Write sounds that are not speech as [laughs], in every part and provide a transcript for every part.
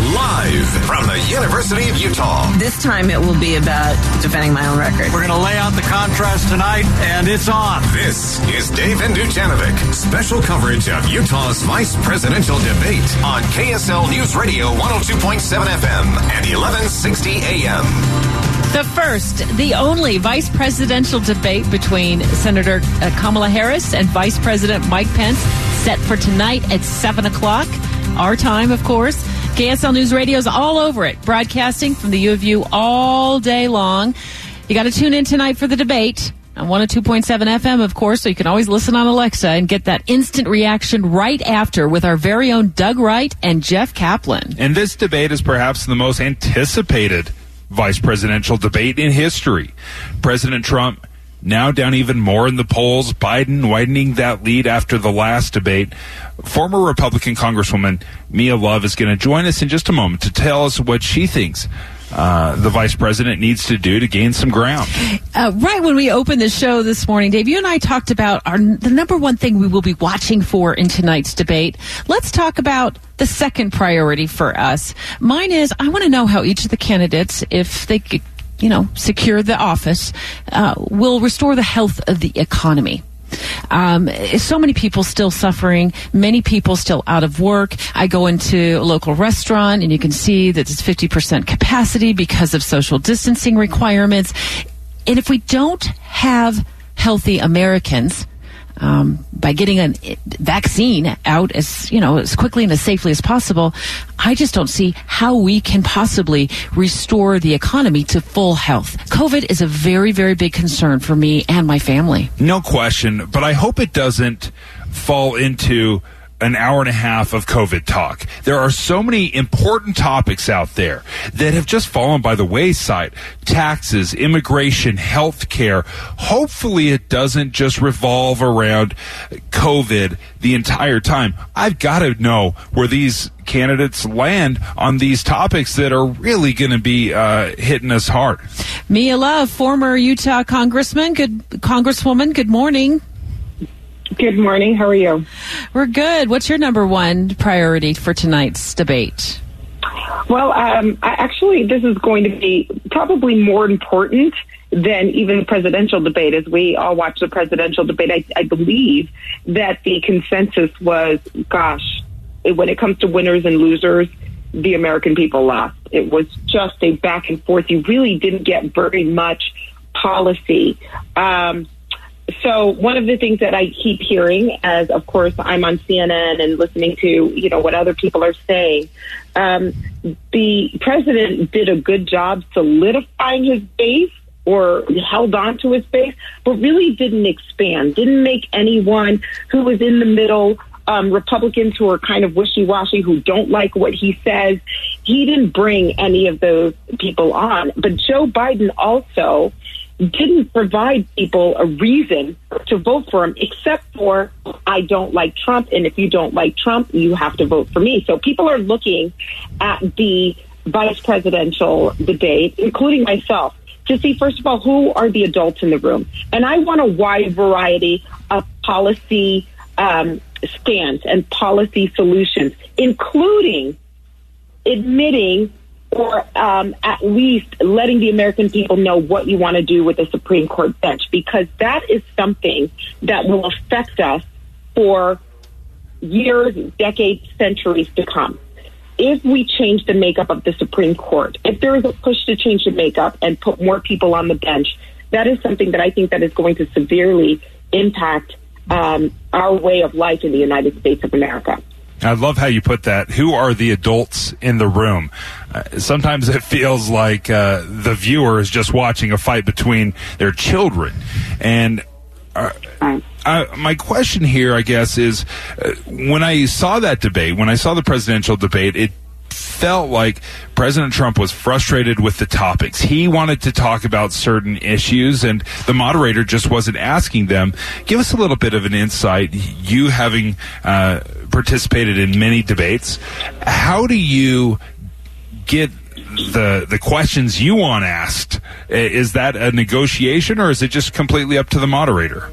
Live from the University of Utah. This time it will be about defending my own record. We're going to lay out the contrast tonight, and it's on. This is Dave and Dujanovic. Special coverage of Utah's vice presidential debate on KSL News Radio 102.7 FM and 1160 AM. The first, the only vice presidential debate between Senator uh, Kamala Harris and Vice President Mike Pence set for tonight at 7 o'clock. Our time, of course. KSL News Radio is all over it, broadcasting from the U of U all day long. You got to tune in tonight for the debate on 102.7 FM, of course, so you can always listen on Alexa and get that instant reaction right after with our very own Doug Wright and Jeff Caplan. And this debate is perhaps the most anticipated vice presidential debate in history. President Trump now down even more in the polls. Biden widening that lead after the last debate. Former Republican Congresswoman Mia Love is going to join us in just a moment to tell us what she thinks uh, the vice president needs to do to gain some ground. Uh, right when we opened the show this morning, Dave, you and I talked about our the number one thing we will be watching for in tonight's debate. Let's talk about the second priority for us. Mine is I want to know how each of the candidates, if they you know, secure the office, uh, will restore the health of the economy. Um, so many people still suffering, many people still out of work. I go into a local restaurant and you can see that it's 50% capacity because of social distancing requirements. And if we don't have healthy Americans, um, by getting a vaccine out as you know as quickly and as safely as possible, I just don't see how we can possibly restore the economy to full health. COVID is a very very big concern for me and my family. No question, but I hope it doesn't fall into an hour and a half of COVID talk. There are so many important topics out there that have just fallen by the wayside. Taxes, immigration, health care. Hopefully it doesn't just revolve around COVID the entire time. I've got to know where these candidates land on these topics that are really going to be uh, hitting us hard. Mia Love, former Utah congressman, good congresswoman, good morning. Good morning. How are you? We're good. What's your number one priority for tonight's debate? Well, um, actually, this is going to be probably more important than even the presidential debate. As we all watch the presidential debate, I, I believe that the consensus was, gosh, when it comes to winners and losers, the American people lost. It was just a back and forth. You really didn't get very much policy. Um, so one of the things that I keep hearing, as of course I'm on CNN and listening to you know what other people are saying, um, the president did a good job solidifying his base or held on to his base, but really didn't expand, didn't make anyone who was in the middle. Um, Republicans who are kind of wishy washy, who don't like what he says. He didn't bring any of those people on. But Joe Biden also didn't provide people a reason to vote for him except for I don't like Trump and if you don't like Trump you have to vote for me. So people are looking at the vice presidential debate including myself to see first of all who are the adults in the room. And I want a wide variety of policy um, stands and policy solutions including admitting or um, at least letting the American people know what you want to do with the Supreme Court bench, because that is something that will affect us for years, decades, centuries to come. if we change the makeup of the Supreme Court, if there is a push to change the makeup and put more people on the bench, that is something that I think that is going to severely impact um, our way of life in the United States of America. I love how you put that. Who are the adults in the room? Uh, sometimes it feels like uh, the viewer is just watching a fight between their children. And uh, my question here, I guess, is uh, when I saw that debate, when I saw the presidential debate, it felt like President Trump was frustrated with the topics. He wanted to talk about certain issues, and the moderator just wasn't asking them. Give us a little bit of an insight. You having uh, participated in many debates, how do you get the the questions you want asked? Is that a negotiation, or is it just completely up to the moderator?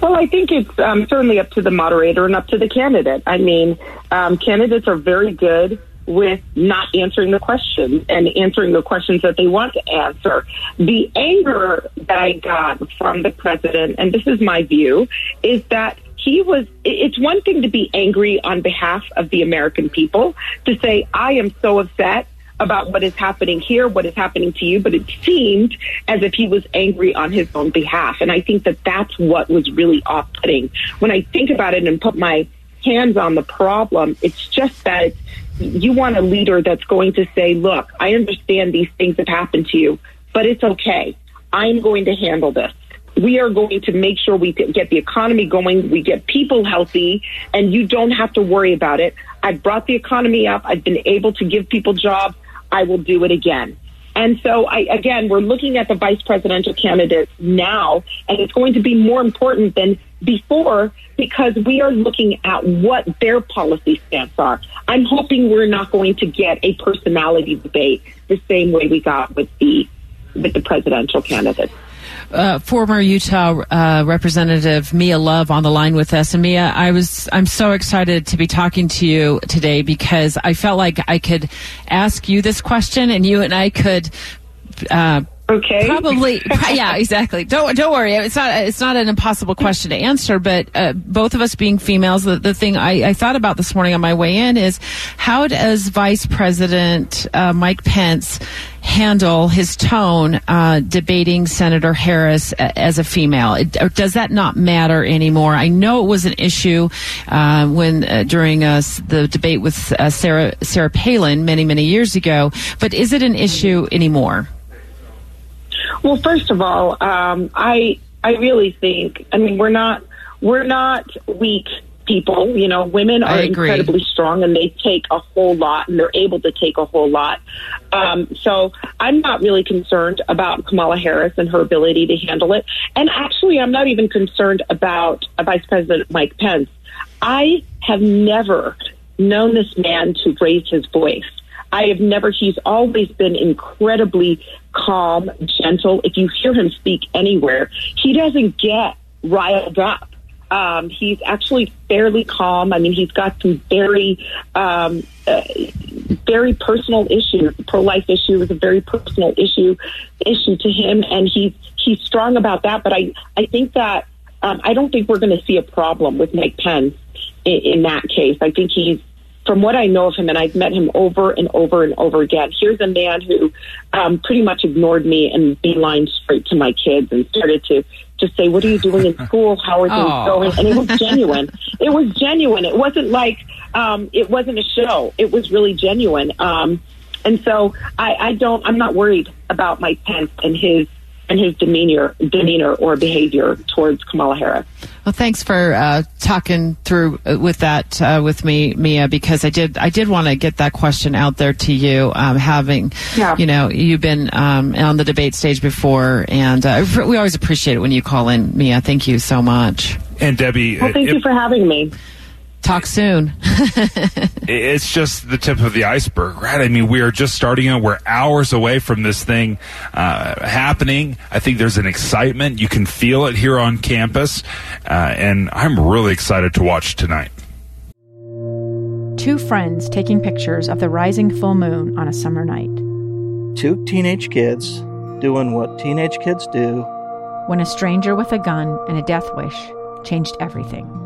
Well, I think it's um, certainly up to the moderator and up to the candidate. I mean, um, candidates are very good with not answering the questions and answering the questions that they want to answer. The anger that I got from the president, and this is my view, is that he was, it's one thing to be angry on behalf of the American people, to say, I am so upset about what is happening here, what is happening to you, but it seemed as if he was angry on his own behalf. And I think that that's what was really off putting. When I think about it and put my hands on the problem, it's just that you want a leader that's going to say, look, I understand these things have happened to you, but it's okay. I'm going to handle this we are going to make sure we get the economy going, we get people healthy, and you don't have to worry about it. I've brought the economy up. I've been able to give people jobs. I will do it again. And so, I, again, we're looking at the vice presidential candidates now, and it's going to be more important than before because we are looking at what their policy stance are. I'm hoping we're not going to get a personality debate the same way we got with the with the presidential candidates uh, former Utah uh, Representative Mia Love on the line with us. And Mia, I was I'm so excited to be talking to you today because I felt like I could ask you this question and you and I could. Uh, Okay. Probably. [laughs] yeah, exactly. Don't don't worry. It's not it's not an impossible question to answer. But uh, both of us being females, the, the thing I, I, thought about this morning on my way in is how does Vice President uh, Mike Pence handle his tone uh, debating Senator Harris as a female? It, does that not matter anymore? I know it was an issue uh, when uh, during uh, the debate with Sarah Sarah Palin many many years ago. But is it an issue anymore? Well, first of all, um, I I really think I mean we're not we're not weak people. You know, women are incredibly strong and they take a whole lot and they're able to take a whole lot. Um, so I'm not really concerned about Kamala Harris and her ability to handle it. And actually, I'm not even concerned about Vice President Mike Pence. I have never known this man to raise his voice. I have never, he's always been incredibly calm, gentle. If you hear him speak anywhere, he doesn't get riled up. Um, he's actually fairly calm. I mean, he's got some very, um, uh, very personal issues. Pro-life issue is a very personal issue issue to him, and he's he's strong about that. But I I think that um, I don't think we're going to see a problem with Mike Pence in, in that case. I think he's from what I know of him, and I've met him over and over and over again, here's a man who um, pretty much ignored me and beeline straight to my kids and started to just say, "What are you doing in [laughs] school? How are things oh. going?" And it was genuine. it was genuine. It wasn't like um, it wasn't a show. It was really genuine. Um, and so I, I don't. I'm not worried about Mike Pence and his and his demeanor, demeanor or behavior towards Kamala Harris. Well, thanks for uh, talking through uh, with that uh, with me, Mia, because I did I did want to get that question out there to you. Um, having, yeah. you know, you've been um, on the debate stage before, and uh, we always appreciate it when you call in, Mia. Thank you so much. And Debbie, well, thank you for having me. Talk soon. [laughs] it's just the tip of the iceberg, right? I mean, we are just starting out. We're hours away from this thing uh, happening. I think there's an excitement. You can feel it here on campus. Uh, and I'm really excited to watch tonight. Two friends taking pictures of the rising full moon on a summer night. Two teenage kids doing what teenage kids do. When a stranger with a gun and a death wish changed everything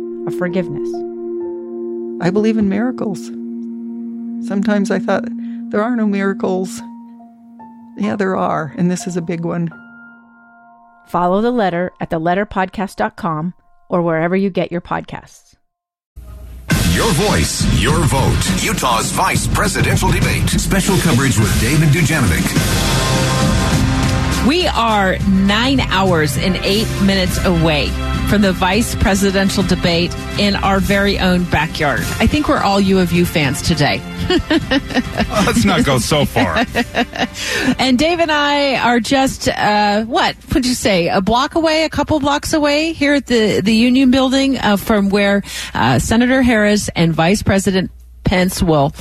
of forgiveness. I believe in miracles. Sometimes I thought there are no miracles. Yeah, there are, and this is a big one. Follow the letter at theletterpodcast.com or wherever you get your podcasts. Your voice, your vote. Utah's vice presidential debate. Special coverage with Dave and Dujanovic. We are nine hours and eight minutes away from the vice presidential debate in our very own backyard. I think we're all U of U fans today. [laughs] Let's not go so far. [laughs] and Dave and I are just uh, what would you say? A block away, a couple blocks away here at the the Union Building uh, from where uh, Senator Harris and Vice President Pence will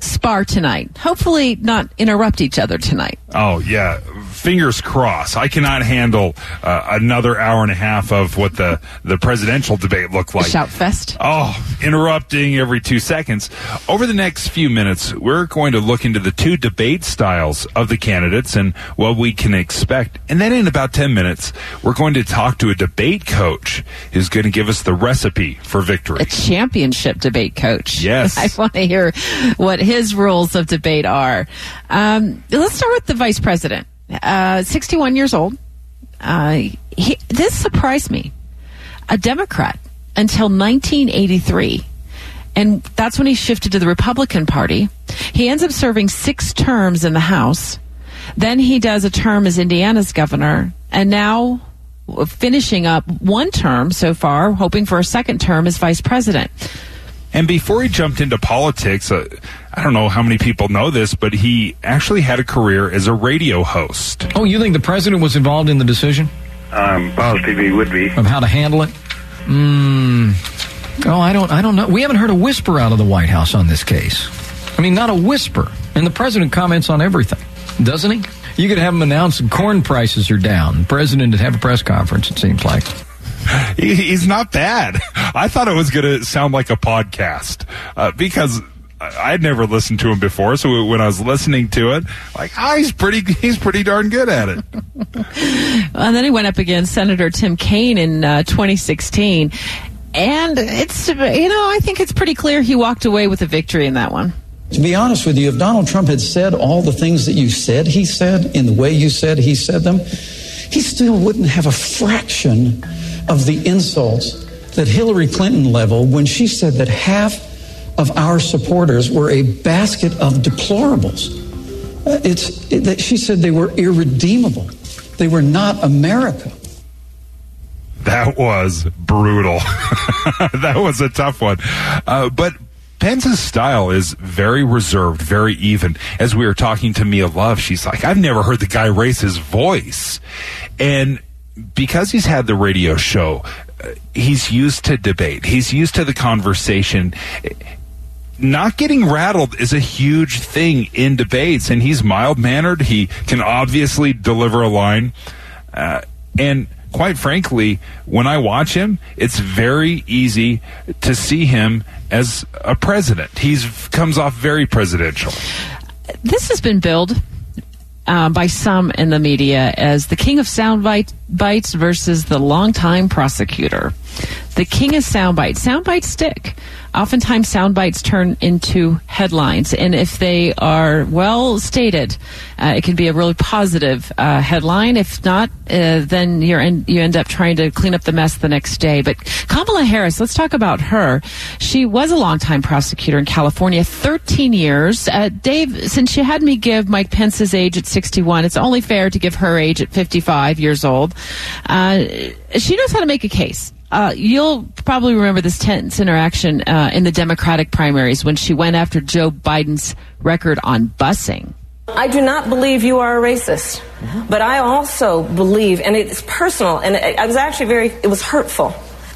spar tonight. Hopefully, not interrupt each other tonight. Oh yeah, fingers crossed. I cannot handle uh, another hour and a half of what the the presidential debate looked like. Shout fest. Oh, interrupting every two seconds. Over the next few minutes, we're going to look into the two debate styles of the candidates and what we can expect. And then in about ten minutes, we're going to talk to a debate coach who's going to give us the recipe for victory. A championship debate coach. Yes, [laughs] I want to hear what his rules of debate are. Um, let's start with the vice president. Uh, 61 years old. Uh, he, this surprised me. A Democrat until 1983. And that's when he shifted to the Republican Party. He ends up serving six terms in the House. Then he does a term as Indiana's governor. And now finishing up one term so far, hoping for a second term as vice president. And before he jumped into politics, uh, I don't know how many people know this, but he actually had a career as a radio host. Oh, you think the president was involved in the decision? I'm positive he would be. Of how to handle it? Hmm. Oh, I don't. I don't know. We haven't heard a whisper out of the White House on this case. I mean, not a whisper. And the president comments on everything, doesn't he? You could have him announce corn prices are down. The president would have a press conference. It seems like. [laughs] He, he's not bad. I thought it was going to sound like a podcast uh, because I'd never listened to him before. So when I was listening to it, like, oh, he's pretty, he's pretty darn good at it. [laughs] and then he went up against Senator Tim Kaine in uh, 2016. And it's, you know, I think it's pretty clear he walked away with a victory in that one. To be honest with you, if Donald Trump had said all the things that you said he said in the way you said he said them, he still wouldn't have a fraction of the insults that Hillary Clinton leveled when she said that half of our supporters were a basket of deplorables. Uh, it's it, she said they were irredeemable. They were not America. That was brutal. [laughs] that was a tough one. Uh, but Pence's style is very reserved, very even. As we were talking to Mia Love, she's like, I've never heard the guy raise his voice. And because he's had the radio show, uh, he's used to debate. He's used to the conversation. Not getting rattled is a huge thing in debates, and he's mild mannered. He can obviously deliver a line. Uh, and quite frankly, when I watch him, it's very easy to see him as a president. He comes off very presidential. This has been billed uh, by some in the media as the king of sound bites versus the longtime prosecutor. The king of sound bites. Sound bites stick oftentimes sound bites turn into headlines. And if they are well stated, uh, it can be a really positive uh, headline. If not, uh, then you're in, you end up trying to clean up the mess the next day. But Kamala Harris, let's talk about her. She was a longtime prosecutor in California, 13 years. Uh, Dave, since you had me give Mike Pence's age at 61, it's only fair to give her age at 55 years old. Uh, she knows how to make a case. Uh, you'll probably remember this tense interaction uh, in the Democratic primaries when she went after Joe Biden's record on busing. I do not believe you are a racist, but I also believe, and it's personal, and I was actually very, it was hurtful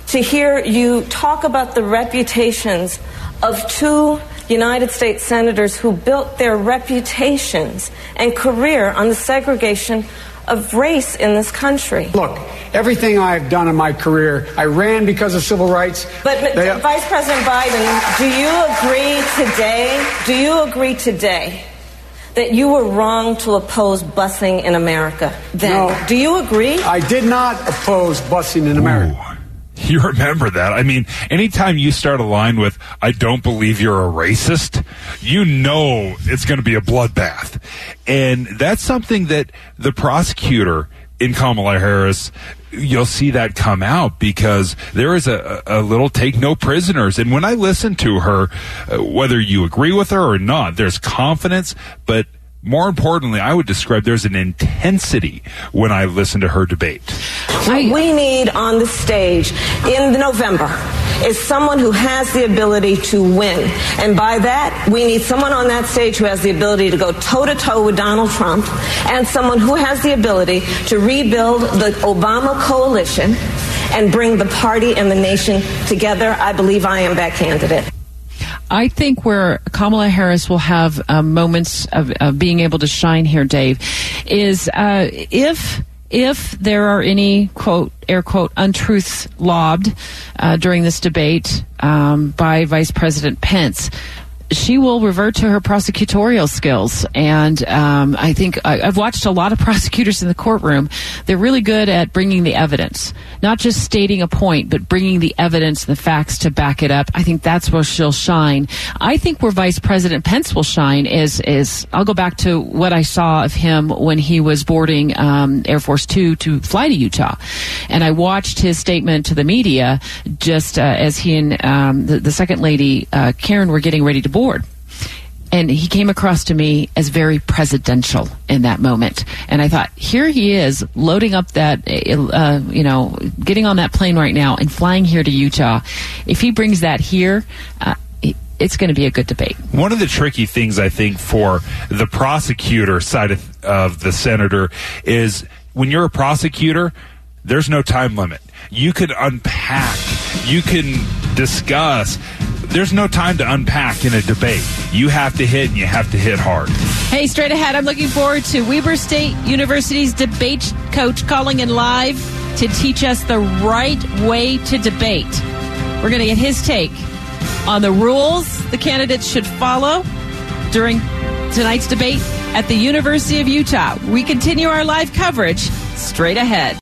to hear you talk about the reputations of two United States senators who built their reputations and career on the segregation of race in this country. Look, everything I've done in my career, I ran because of civil rights. But they, Vice President Biden, do you agree today? Do you agree today? That you were wrong to oppose busing in America. Then, no, do you agree? I did not oppose busing in America. [laughs] You remember that. I mean, anytime you start a line with, I don't believe you're a racist, you know it's going to be a bloodbath. And that's something that the prosecutor in Kamala Harris, you'll see that come out because there is a, a little take no prisoners. And when I listen to her, uh, whether you agree with her or not, there's confidence, but more importantly, I would describe there's an intensity when I listen to her debate. What we need on the stage in November is someone who has the ability to win. And by that, we need someone on that stage who has the ability to go toe to toe with Donald Trump and someone who has the ability to rebuild the Obama coalition and bring the party and the nation together. I believe I am that candidate. I think where Kamala Harris will have uh, moments of, of, being able to shine here, Dave, is uh, if if there are any quote air quote untruths lobbed uh, during this debate um, by Vice President Pence she will revert to her prosecutorial skills. And um, I think I, have watched a lot of [laughs] prosecutors in the courtroom. They're really good at bringing the evidence, not just stating a point, but bringing the evidence and the facts to back it up. I think that's where she'll shine. I think where Vice President Pence will shine is is I'll go back to what I saw of him when he was boarding um, Air Force Two to fly to Utah, and I watched his statement to the media just uh, as he and um, the, the, second lady uh, Karen were getting ready to board board. And he came across to me as very presidential in that moment. And I thought, here he is loading up that, uh, you know, getting on that plane right now and flying here to Utah. If he brings that here, uh, it's going to be a good debate. One of the tricky things I think for the prosecutor side of, of the senator is when you're a prosecutor, there's no time limit. You can unpack, you can discuss there's no time to unpack in a debate. You have to hit and you have to hit hard. Hey, straight ahead, I'm looking forward to Weber State University's debate coach calling in live to teach us the right way to debate. We're going to get his take on the rules the candidates should follow during tonight's debate at the University of Utah. We continue our live coverage straight ahead.